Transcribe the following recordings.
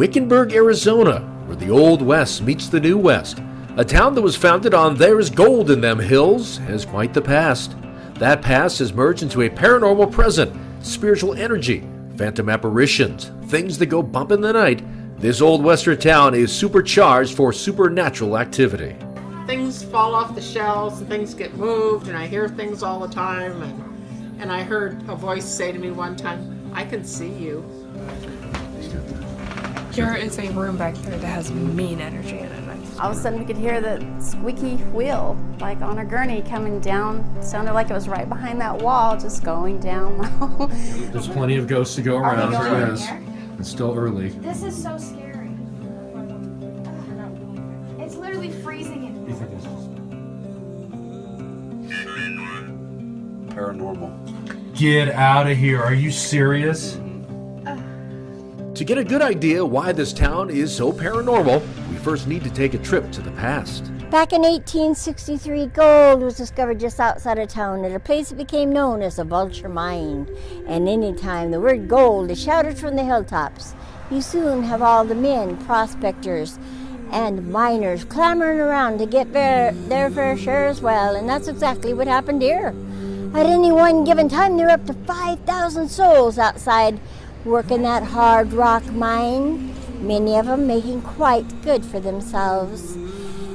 Wickenburg, Arizona, where the Old West meets the New West. A town that was founded on There's Gold in Them Hills has quite the past. That past has merged into a paranormal present, spiritual energy, phantom apparitions, things that go bump in the night. This old western town is supercharged for supernatural activity. Things fall off the shelves and things get moved, and I hear things all the time. And, and I heard a voice say to me one time, I can see you. There is a room back there that has mean energy in it. All of a sudden, we could hear the squeaky wheel, like on a gurney, coming down. Sounded like it was right behind that wall, just going down low. There's plenty of ghosts to go Are we around. going in here? It's still early. This is so scary. It's literally freezing in here. Paranormal. Get out of here. Are you serious? To get a good idea why this town is so paranormal, we first need to take a trip to the past. Back in 1863, gold was discovered just outside of town at a place that became known as the Vulture Mine. And anytime the word gold is shouted from the hilltops, you soon have all the men, prospectors, and miners clamoring around to get their, their fair share as well. And that's exactly what happened here. At any one given time, there were up to 5,000 souls outside working that hard rock mine, many of them making quite good for themselves.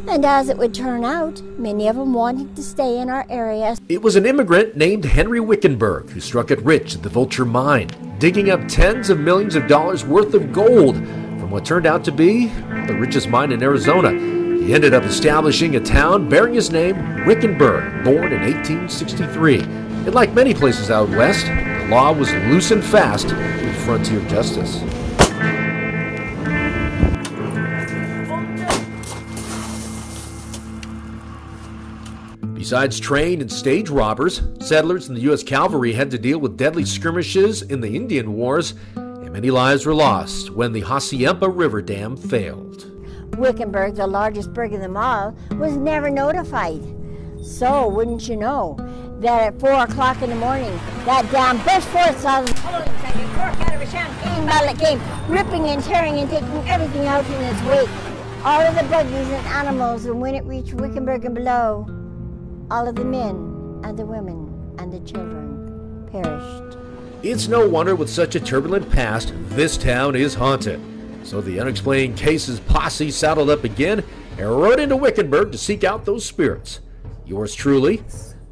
And as it would turn out, many of them wanting to stay in our area. It was an immigrant named Henry Wickenburg who struck it rich at the Vulture Mine, digging up tens of millions of dollars worth of gold from what turned out to be the richest mine in Arizona. He ended up establishing a town bearing his name, Wickenburg, born in 1863. And like many places out west, law was loose and fast with frontier justice. Besides trained and stage robbers, settlers in the U.S. Cavalry had to deal with deadly skirmishes in the Indian Wars, and many lives were lost when the Hassayampa River Dam failed. Wickenburg, the largest burg of them all, was never notified. So, wouldn't you know, that at 4 o'clock in the morning, that dam burst force out of the columns like out of a champagne bottle that came ripping and tearing and taking everything out in its wake. All of the buggies and animals, and when it reached Wickenburg and below, all of the men and the women and the children perished. It's no wonder with such a turbulent past, this town is haunted. So the unexplained cases posse saddled up again and rode into Wickenburg to seek out those spirits. Yours truly,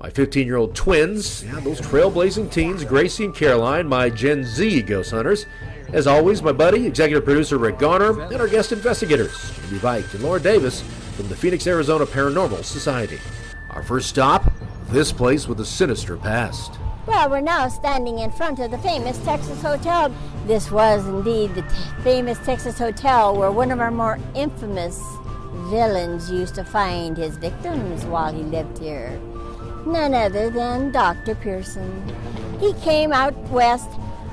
my 15 year old twins, yeah, those trailblazing teens, Gracie and Caroline, my Gen Z ghost hunters. As always, my buddy, executive producer Rick Garner, and our guest investigators, Jamie Vike and Laura Davis from the Phoenix, Arizona Paranormal Society. Our first stop, this place with a sinister past. Well, we're now standing in front of the famous Texas Hotel. This was indeed the t- famous Texas Hotel where one of our more infamous villains used to find his victims while he lived here. None other than Dr. Pearson. He came out west,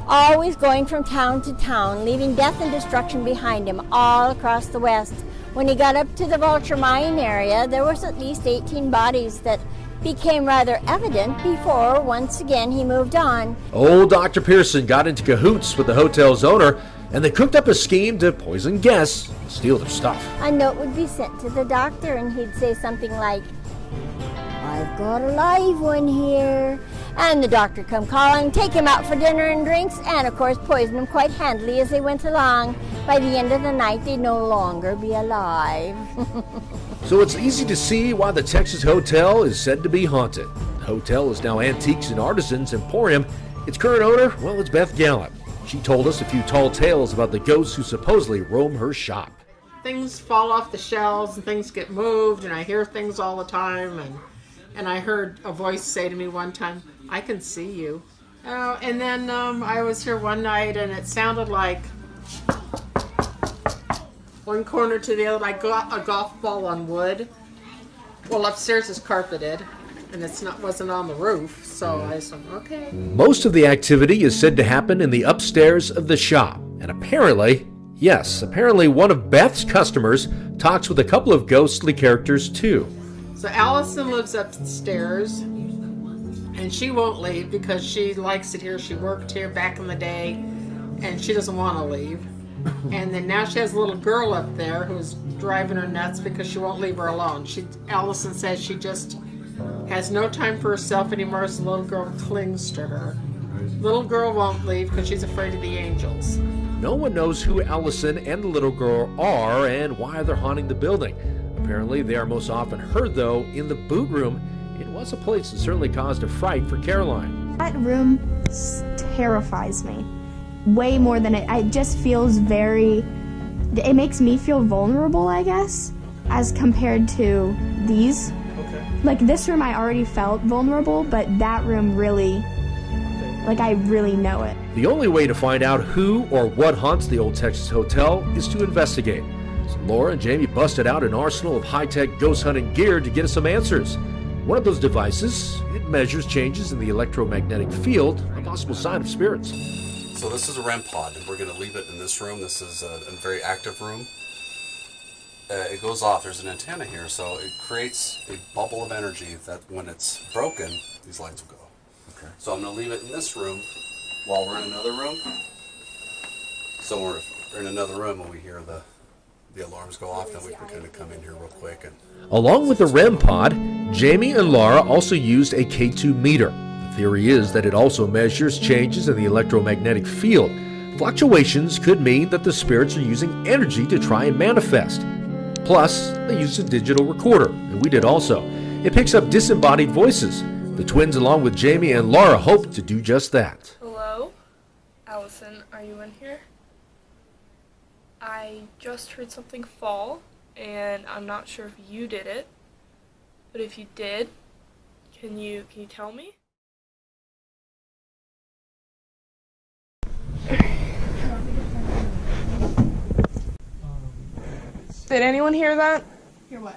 always going from town to town, leaving death and destruction behind him all across the west. When he got up to the Vulture Mine area, there was at least 18 bodies that became rather evident before once again he moved on. Old Dr. Pearson got into cahoots with the hotel's owner, and they cooked up a scheme to poison guests and steal their stuff. A note would be sent to the doctor, and he'd say something like, I've got a live one here. And the doctor come calling, take him out for dinner and drinks, and of course poison him quite handily as they went along. By the end of the night, they'd no longer be alive. So it's easy to see why the Texas Hotel is said to be haunted. The hotel is now Antiques and Artisans Emporium. Its current owner, well, it's Beth Gallant. She told us a few tall tales about the ghosts who supposedly roam her shop. Things fall off the shelves and things get moved, and I hear things all the time. And, and I heard a voice say to me one time, I can see you. Oh, and then um, I was here one night and it sounded like one corner to the other, like a golf ball on wood. Well, upstairs is carpeted, and it's not wasn't on the roof, so I said, okay. Most of the activity is said to happen in the upstairs of the shop, and apparently, yes, apparently one of Beth's customers talks with a couple of ghostly characters too. So Allison lives upstairs, and she won't leave because she likes it here. She worked here back in the day, and she doesn't want to leave. And then now she has a little girl up there who's driving her nuts because she won't leave her alone. She Allison says she just has no time for herself anymore as the little girl clings to her. Little girl won't leave because she's afraid of the angels. No one knows who Allison and the little girl are and why they're haunting the building. Apparently, they are most often heard, though, in the boot room. It was a place that certainly caused a fright for Caroline. That room terrifies me way more than it. It just feels very. It makes me feel vulnerable, I guess, as compared to these. Like this room, I already felt vulnerable, but that room really. Like I really know it. The only way to find out who or what haunts the Old Texas Hotel is to investigate. So Laura and Jamie busted out an arsenal of high tech ghost hunting gear to get us some answers. One of those devices, it measures changes in the electromagnetic field, a possible sign of spirits. So this is a REM pod, and we're going to leave it in this room. This is a, a very active room. Uh, it goes off. There's an antenna here, so it creates a bubble of energy that when it's broken, these lights will go. Okay. So I'm going to leave it in this room while we're in another room. So we're, we're in another room and we hear the the alarms go off, then we can kind of come in here real quick and Along with the REM pod, Jamie and Laura also used a K2 meter. The theory is that it also measures changes in the electromagnetic field. Fluctuations could mean that the spirits are using energy to try and manifest. Plus, they used a digital recorder, and we did also. It picks up disembodied voices. The twins, along with Jamie and Laura, hope to do just that. Hello? Allison, are you in here? I just heard something fall, and I'm not sure if you did it. But if you did, can you can you tell me? Did anyone hear that? Hear what?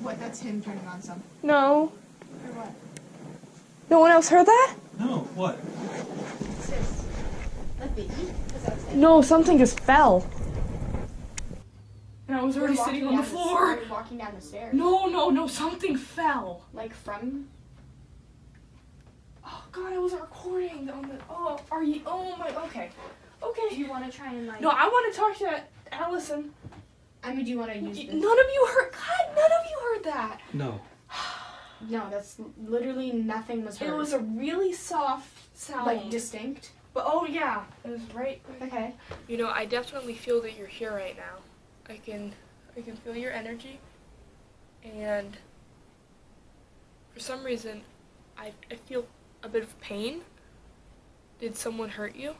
What? That's him turning on something. No. Hear what? No one else heard that? No, what? No, something just fell. And I was already sitting on the floor. walking down the stairs. No, no, no, something fell. Like from. Oh god, I wasn't recording on the. Oh, are you? Oh my. Okay, okay. Do you want to try and like? No, I want to talk to Allison. I mean, do you want to use This? None of you heard. God, none of you heard that. No. No, that's literally nothing was heard. It was a really soft sound. like distinct. But oh yeah, it was right. Okay. You know, I definitely feel that you're here right now. I can, I can feel your energy, and for some reason, I I feel a bit of pain. Did someone hurt you?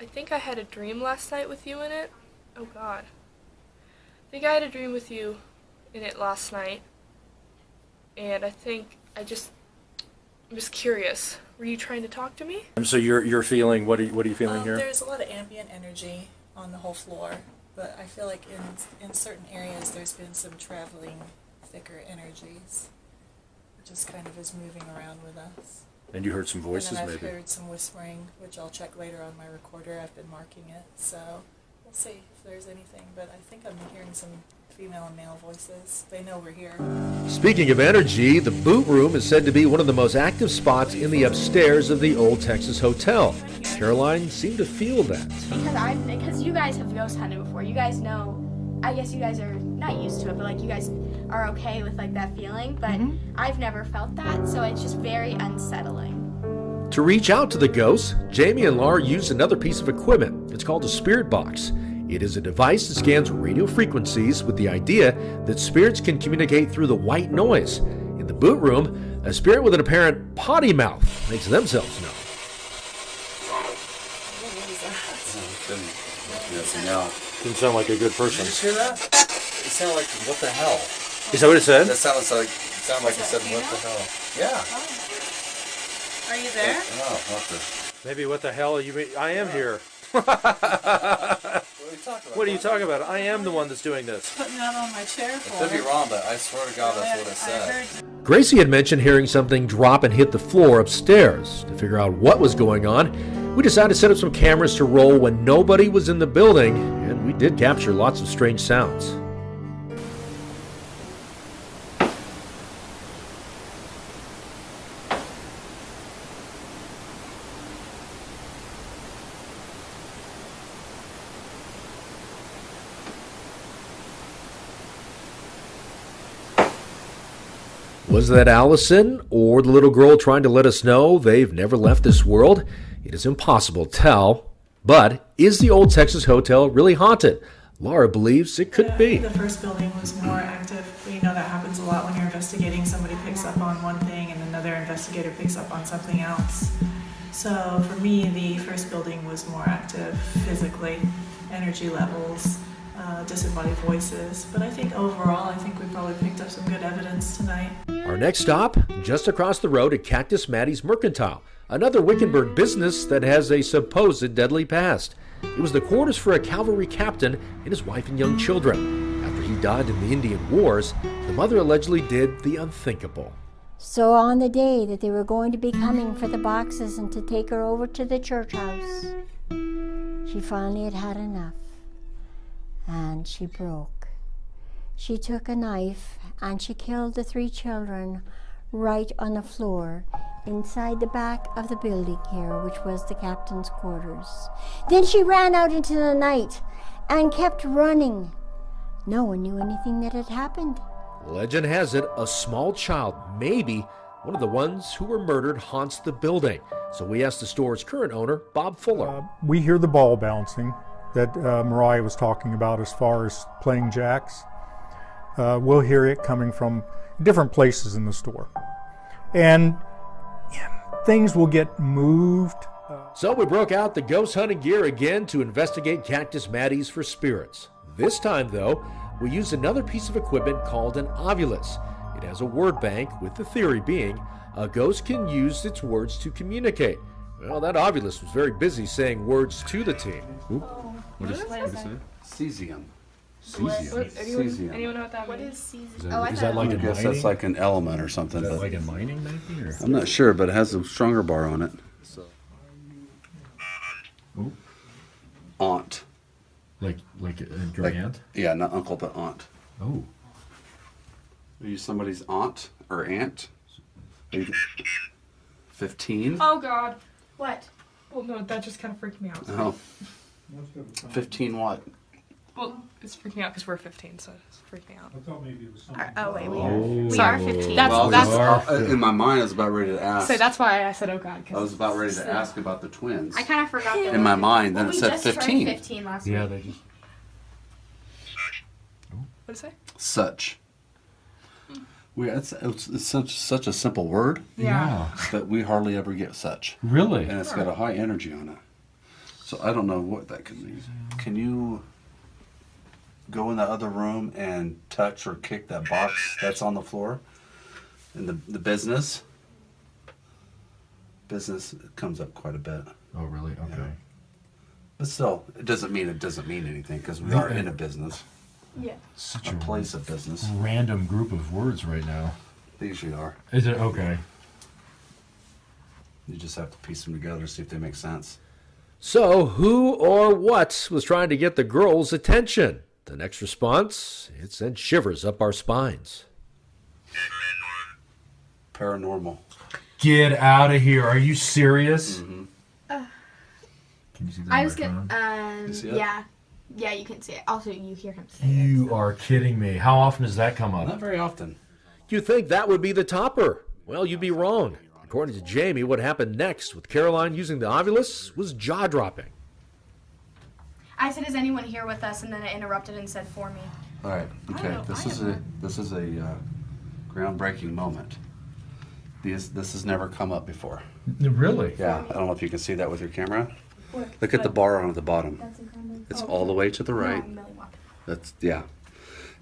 I think I had a dream last night with you in it. Oh god. I think I had a dream with you in it last night. And I think I just I'm just curious. Were you trying to talk to me? So you're you're feeling what are you, what are you feeling Um, here? There's a lot of ambient energy on the whole floor, but I feel like in in certain areas there's been some traveling, thicker energies, just kind of is moving around with us. And you heard some voices and then I've maybe. heard some whispering, which I'll check later on my recorder. I've been marking it, so we'll see if there's anything. But I think I'm hearing some female and male voices. They know we're here. Speaking of energy, the boot room is said to be one of the most active spots in the upstairs of the Old Texas Hotel. Caroline seemed to feel that. Because I, because you guys have ghost hunted before. You guys know. I guess you guys are not used to it, but like you guys are okay with like that feeling. But mm-hmm. I've never felt that, so it's just very unsettling. To reach out to the ghosts, Jamie and Laura used another piece of equipment. It's called a spirit box. It is a device that scans radio frequencies with the idea that spirits can communicate through the white noise. In the boot room, a spirit with an apparent potty mouth makes themselves known. yes, and now. Didn't sound like a good person. Did you hear that? It sounded like what the hell? Is that what it said? That sounds like it sounded like it said what the hell. Yeah. Are you there? Oh, what the? Maybe what the hell you mean? I am here. What are you talking about? What are you talking about? I am the one that's doing this. Putting that on my chair for. Could be wrong, but I swear to God, that's what it said. Gracie had mentioned hearing something drop and hit the floor upstairs. To figure out what was going on, we decided to set up some cameras to roll when nobody was in the building, and we did capture lots of strange sounds. Was that Allison or the little girl trying to let us know they've never left this world? It is impossible to tell. But is the old Texas hotel really haunted? Laura believes it could be. The first building was more active. You know that happens a lot when you're investigating. Somebody picks up on one thing and another investigator picks up on something else. So for me, the first building was more active physically, energy levels, uh, disembodied voices. But I think overall, I think we probably picked up some good evidence tonight. Our next stop, just across the road at Cactus Mattie's Mercantile, another Wickenburg business that has a supposed deadly past. It was the quarters for a cavalry captain and his wife and young children. After he died in the Indian Wars, the mother allegedly did the unthinkable. So on the day that they were going to be coming for the boxes and to take her over to the church house, she finally had had enough. And she broke. She took a knife and she killed the three children right on the floor inside the back of the building here, which was the captain's quarters. Then she ran out into the night and kept running. No one knew anything that had happened. Legend has it a small child, maybe one of the ones who were murdered, haunts the building. So we asked the store's current owner, Bob Fuller. Uh, we hear the ball bouncing that uh, Mariah was talking about as far as playing jacks. Uh, we'll hear it coming from different places in the store. And yeah, things will get moved. So we broke out the ghost hunting gear again to investigate Cactus Mattie's for spirits. This time, though, we used another piece of equipment called an ovilus. It has a word bank, with the theory being a ghost can use its words to communicate. Well, that ovilus was very busy saying words to the team. What is, What is that? Cesium. What- Cesium. anyone, Cesium. anyone know what that What means? is season? Is that- Oh, I is thought that like it I was- guess that's like an element or something. Is that but like in mining, maybe? Or? I'm not sure, but it has a stronger bar on it. Ooh. Aunt. Like like a Like- Grant? yeah, not uncle, but aunt. Oh. Are you somebody's aunt or aunt? Are you 15? Oh God. What? Well, no, that just kind of freaked me out. Oh. 15 what? Well, it's freaking out because we're 15, so it's freaking out. I thought maybe it was Are- oh wait, we Oh. are. We are 15. That's Well, that's. uh, in my mind, I was about ready to ask. So that's why I said, "Oh God." 'cause I was about ready to the- ask about the twins. I kind of forgot that. In my mind, well, then it we said just turned 15. 15 last Yeah, week. they just. What did it say? Such. We, it's, it's, it's such such a simple word, Yeah. but we hardly ever get such. Really? And it's got a high energy on it. So I don't know what that could mean. Can you go in the other room and touch or kick that box that's on the floor? In the, the business? Business comes up quite a bit. Oh, really? Okay. But still, it doesn't mean it doesn't mean anything because we are in a business, Yeah. Such a a place of business. random group of words right now. They usually are. Is it okay? You just have to piece them together, see if they make sense. So, who or what was trying to get the girls' attention? The next response, it sent shivers up our spines. Paranormal. Get out of here! Are you serious? Mm-hmm. Can you see that? I was my gonna. Um. You see it? Yeah. Yeah, you can see it. Also, you hear him say it. You are kidding me. How often does that come up? Not very often. You think that would be the topper? Well, you'd be wrong. According to Jamie, what happened next with Caroline using the ovilus was jaw dropping. I said, "Is anyone here with us?" And then it interrupted and said, "For me." All right. Okay. This is a this is a uh, groundbreaking moment. These this has never come up before. Really? Yeah. I don't know if you can see that with your camera. Where? Look at the bar on the bottom. That's in It's oh, all the way to the right. No, Millie Walker. That's yeah.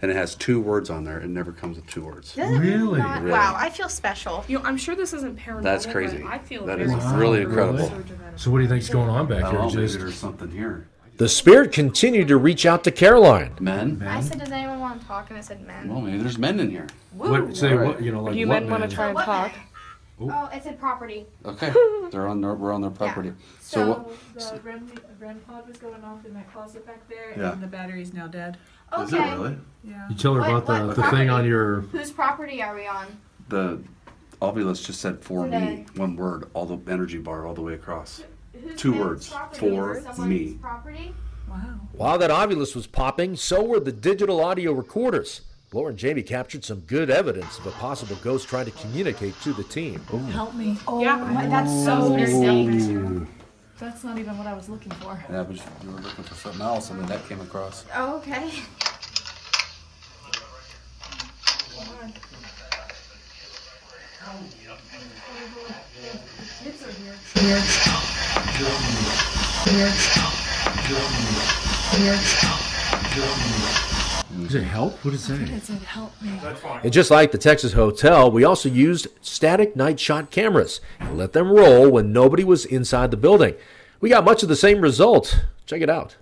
And it has two words on there. It never comes with two words. Does it Really? not? Really. Wow, I feel special. You know, I'm sure this isn't paranormal. That's crazy. I feel That very is sad. really incredible. So what do you think's going on back I here? don't know. Maybe Just there's something here. The spirit continued to reach out to Caroline. Men. I said, "Does anyone want to talk?" And I said, "Men." Well, maybe there's men in here. what? Say Alright. what? You know, like Do you what men want to try and What talk? men? Oh, it said property. Okay. They're on their we're on their property. So, So, what? The REM, REM pod was going off in that closet back there, Yeah. and the battery's now dead. Okay. Is it really? Yeah. You tell her What- about the, what the thing on property? your. Whose property are we on? The ovilus just said for me, Today. one word, all the energy bar all the way across. Whose Two men's words. property? For Is it someone's me. Property? Wow. While that ovilus was popping, so were the digital audio recorders. Laura and Jamie captured some good evidence of a possible ghost trying to communicate to the team. Help me. Oh, yeah, my- that's so distinct. Ooh. That's not even what I was looking for. Yeah, but you were looking for something else, and then that came across. Oh, okay. Does it help? What is that? It help me. And just like the Texas Hotel, we also used static night shot cameras and let them roll when nobody was inside the building. We got much of the same result. Check it out.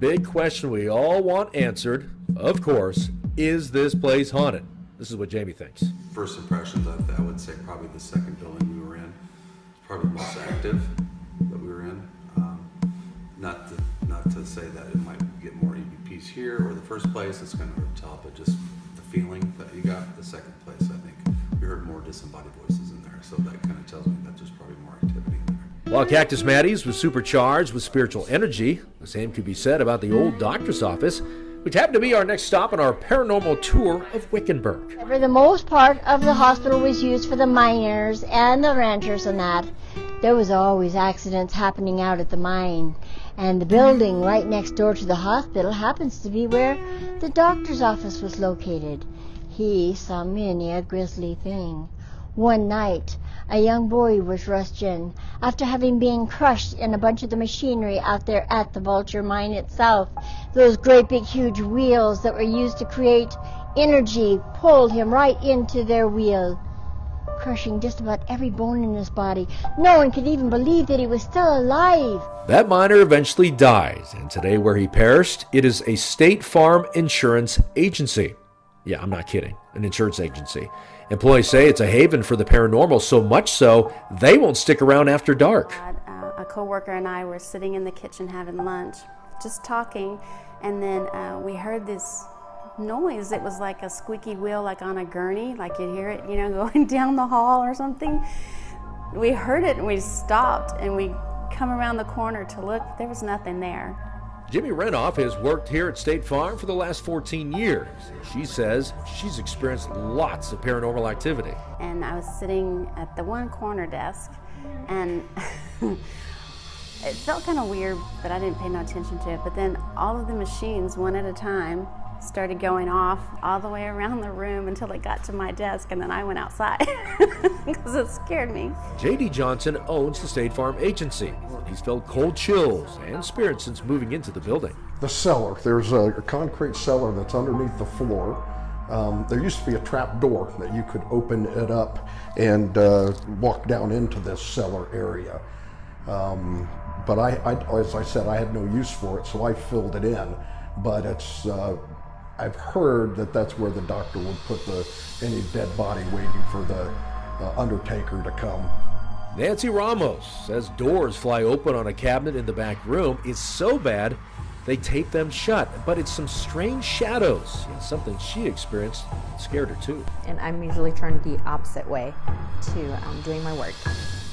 Big question we all want answered, of course, is this place haunted? This is what Jamie thinks. First impressions, I, I would say probably the second building we were in. It's probably the most active that we were in. Um, not to, not to say that it might get more EVPs here or the first place. It's kind of tell, but just the feeling that you got. The second place, I think we heard more disembodied voices in there, so that kind of tells me While Cactus Maddie's was supercharged with spiritual energy, the same could be said about the old doctor's office, which happened to be our next stop on our paranormal tour of Wickenburg. For the most part of the hospital was used for the miners and the ranchers and that. There was always accidents happening out at the mine. And the building right next door to the hospital happens to be where the doctor's office was located. He saw many a grisly thing. One night, a young boy was rushed in after having been crushed in a bunch of the machinery out there at the Vulture mine itself. Those great big huge wheels that were used to create energy pulled him right into their wheel, crushing just about every bone in his body. No one could even believe that he was still alive. That miner eventually died, and today, where he perished, it is a State Farm Insurance Agency. Yeah, I'm not kidding, an insurance agency. Employees say it's a haven for the paranormal, so much so they won't stick around after dark. Uh, a coworker and I were sitting in the kitchen having lunch, just talking, and then uh, we heard this noise. It was like a squeaky wheel, like on a gurney, like you'd hear it, you know, going down the hall or something. We heard it and we stopped and we come around the corner to look. There was nothing there. Jimmy Renoff has worked here at State Farm for the last 14 years. She says she's experienced lots of paranormal activity. And I was sitting at the one corner desk, and it felt kind of weird, but I didn't pay no attention to it. But then all of the machines, one at a time, started going off all the way around the room until it got to my desk, and then I went outside because it scared me. J.D. Johnson owns the State Farm Agency. He's felt cold chills and spirits since moving into the building. The cellar, there's a, a concrete cellar that's underneath the floor. Um, there used to be a trap door that you could open it up and uh, walk down into this cellar area. Um, but I, I, as I said, I had no use for it, so I filled it in. But it's, uh, I've heard that that's where the doctor would put the any dead body waiting for the uh, undertaker to come. Nancy Ramos says doors fly open on a cabinet in the back room is so bad they tape them shut. But it's some strange shadows. Yeah, something she experienced scared her too. and I'm usually turned the opposite way to um, doing my work.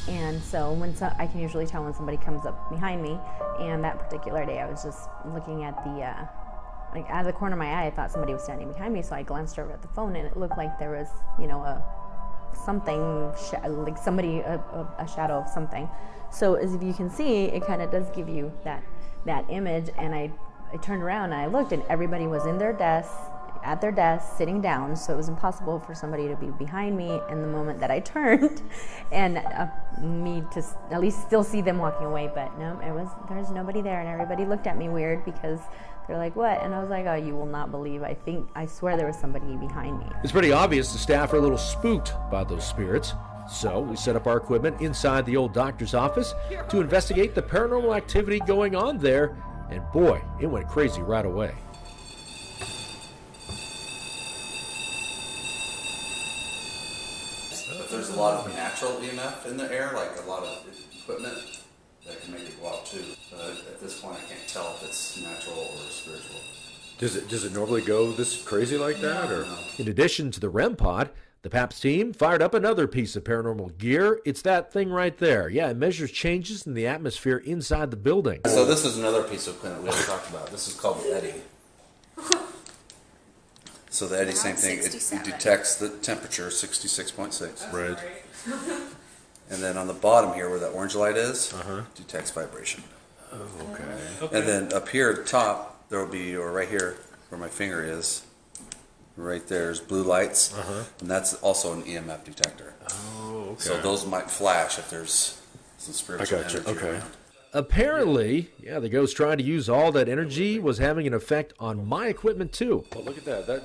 And so when so, I can usually tell when somebody comes up behind me. And that particular day, I was just looking at the uh, like out of the corner of my eye, I thought somebody was standing behind me. So I glanced over at the phone, and it looked like there was you know a something like somebody a, a, a shadow of something. So as you can see, it kind of does give you that that image. And I I turned around and I looked, and everybody was in their desks at their desk sitting down so it was impossible for somebody to be behind me in the moment that i turned and uh, me to at least still see them walking away but no it was there's nobody there and everybody looked at me weird because they're like what and i was like oh you will not believe i think i swear there was somebody behind me It's pretty obvious the staff are a little spooked by those spirits. So we set up our equipment inside the old doctor's office to investigate the paranormal activity going on there, and boy, it went crazy right away. If there's a lot of natural EMF in the air, like a lot of equipment, that can make it go out too. But at this point, I can't tell if it's natural or spiritual. Does it does it normally go this crazy like that, or? In addition to the REM pod, the PAPS team fired up another piece of paranormal gear. It's that thing right there. Yeah, it measures changes in the atmosphere inside the building. So this is another piece of equipment we haven't talked about. This is called the EDI. So the EDI, same thing. It detects the temperature, sixty-six point six. Right. And then on the bottom here, where that orange light is, Uh-huh. detects vibration. Oh, okay. And then up here at the top, there will be, or right here, where my finger is, right there's blue lights, Uh-huh. and that's also an EMF detector. Oh, okay. So those might flash if there's some spiritual gotcha, energy okay. around. Apparently, yeah, the ghost trying to use all that energy was having an effect on my equipment too. Well, look at that. That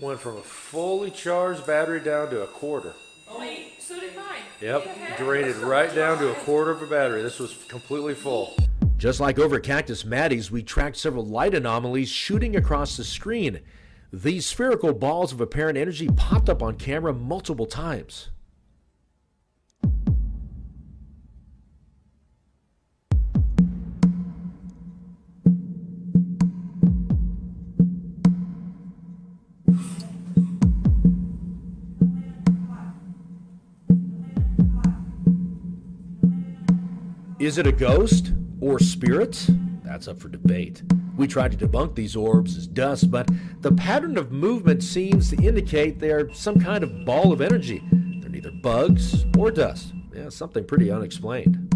went from a fully charged battery down to a quarter. Oh, wait, so did mine. Yep, drained right down to a quarter of a battery. This was completely full. Just like over Cactus Maddie's, we tracked several light anomalies shooting across the screen. These spherical balls of apparent energy popped up on camera multiple times. Is it a ghost or spirit? That's up for debate. We tried to debunk these orbs as dust, but the pattern of movement seems to indicate they are some kind of ball of energy. They're neither bugs or dust. Yeah, something pretty unexplained.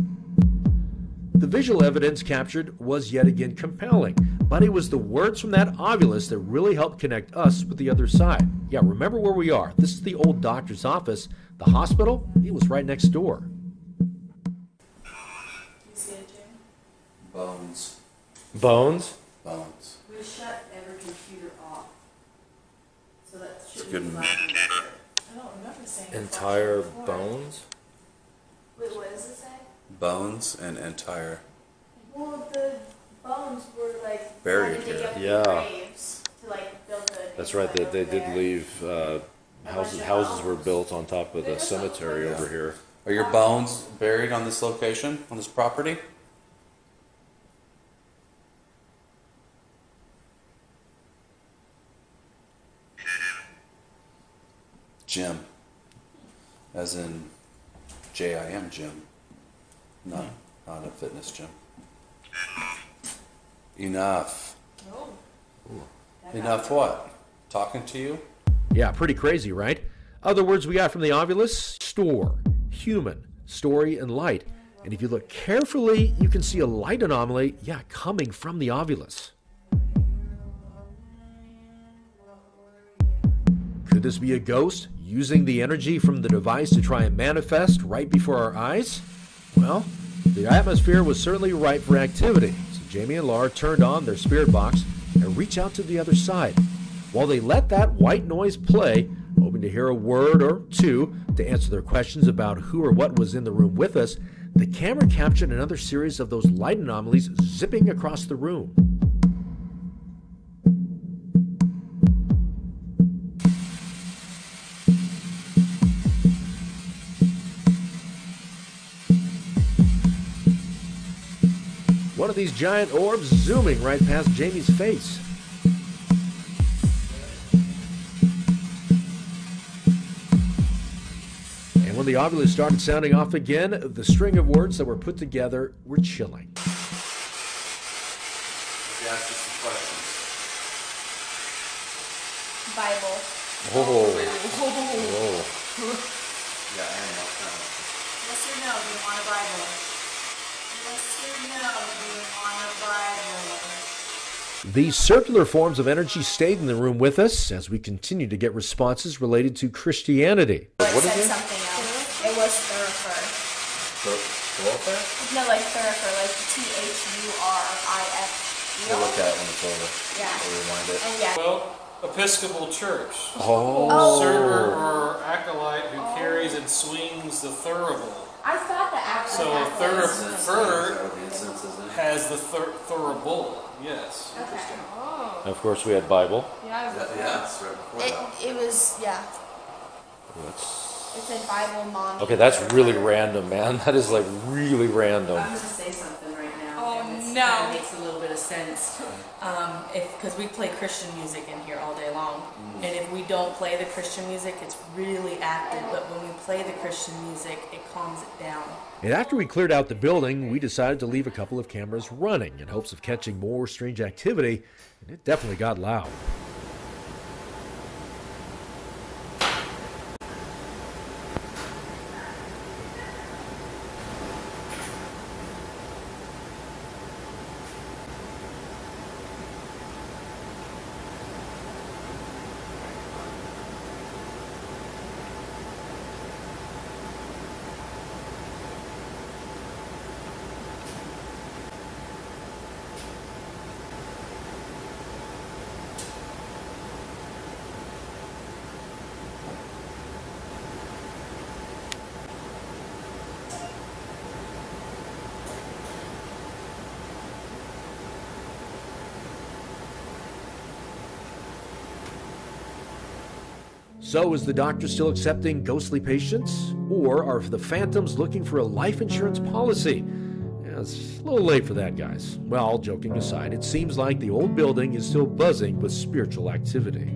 The visual evidence captured was yet again compelling, but it was the words from that ovilus that really helped connect us with the other side. Yeah, remember where we are. This is the old doctor's office. The hospital, it was right next door. Bones. Bones? Bones. We shut every computer off. So that It's should good. be fine. I don't remember saying. Entire bones? Wait, what does it say? Bones and entire. Well, the bones were like. Buried had to dig here. Yeah. graves To like build the. That's right. They, they did leave uh, houses. Houses were built on top of the cemetery over here. Are your bones buried on this location, on this property? Jim. As in J I M Jim. Not, not a fitness gym. Enough. Oh. Enough what? Talking to you? Yeah, pretty crazy, right? Other words we got from the ovilus store, human, story, and light. And if you look carefully, you can see a light anomaly, yeah, coming from the ovilus. Could this be a ghost using the energy from the device to try and manifest right before our eyes? Well, the atmosphere was certainly ripe for activity, so Jamie and Laura turned on their spirit box and reached out to the other side. While they let that white noise play, hoping to hear a word or two to answer their questions about who or what was in the room with us, the camera captured another series of those light anomalies zipping across the room. One of these giant orbs zooming right past Jamie's face. And when the ovilus started sounding off again, the string of words that were put together were chilling. He asked us. Bible. Oh. Yeah, These circular forms of energy stayed in the room with us as we continued to get responses related to Christianity. What said something else. It was thurifer. Thoroughfare? No, like thurifer, like T H U R I F We'll look at it when it's over. Yeah. We'll rewind it. And yeah. Well, Episcopal Church. Oh. oh. Server or acolyte who carries and swings the thurible. I thought the actually So a thurifer thurible has the thur- thurible. Yes. And oh. of course, we had Bible. Yeah, It, it was, yeah. That's, It said Bible non. okay, that's really random, man. That is like really random. I'm going to say something right now. Oh, and it's- no. Kind of makes a little bit of sense. Um, if because we play Christian music in here all day long, Mm. and if we don't play the Christian music, it's really active. But when we play the Christian music, it calms it down. And after we cleared out the building, we decided to leave a couple of cameras running in hopes of catching more strange activity, and it definitely got loud. So, is the doctor still accepting ghostly patients? Or are the phantoms looking for a life insurance policy? Yeah, it's a little late for that, guys. Well, joking aside, it seems like the old building is still buzzing with spiritual activity.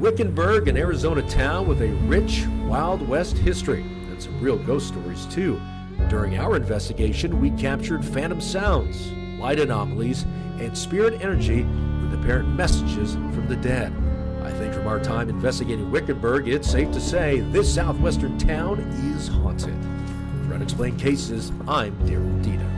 Wickenburg, an Arizona town with a rich Wild West history, and some real ghost stories, too. During our investigation, we captured phantom sounds, light anomalies, and spirit energy with apparent messages from the dead. From our time investigating Wickenburg, it's safe to say this southwestern town is haunted. For Unexplained Cases, I'm Daryl Dino.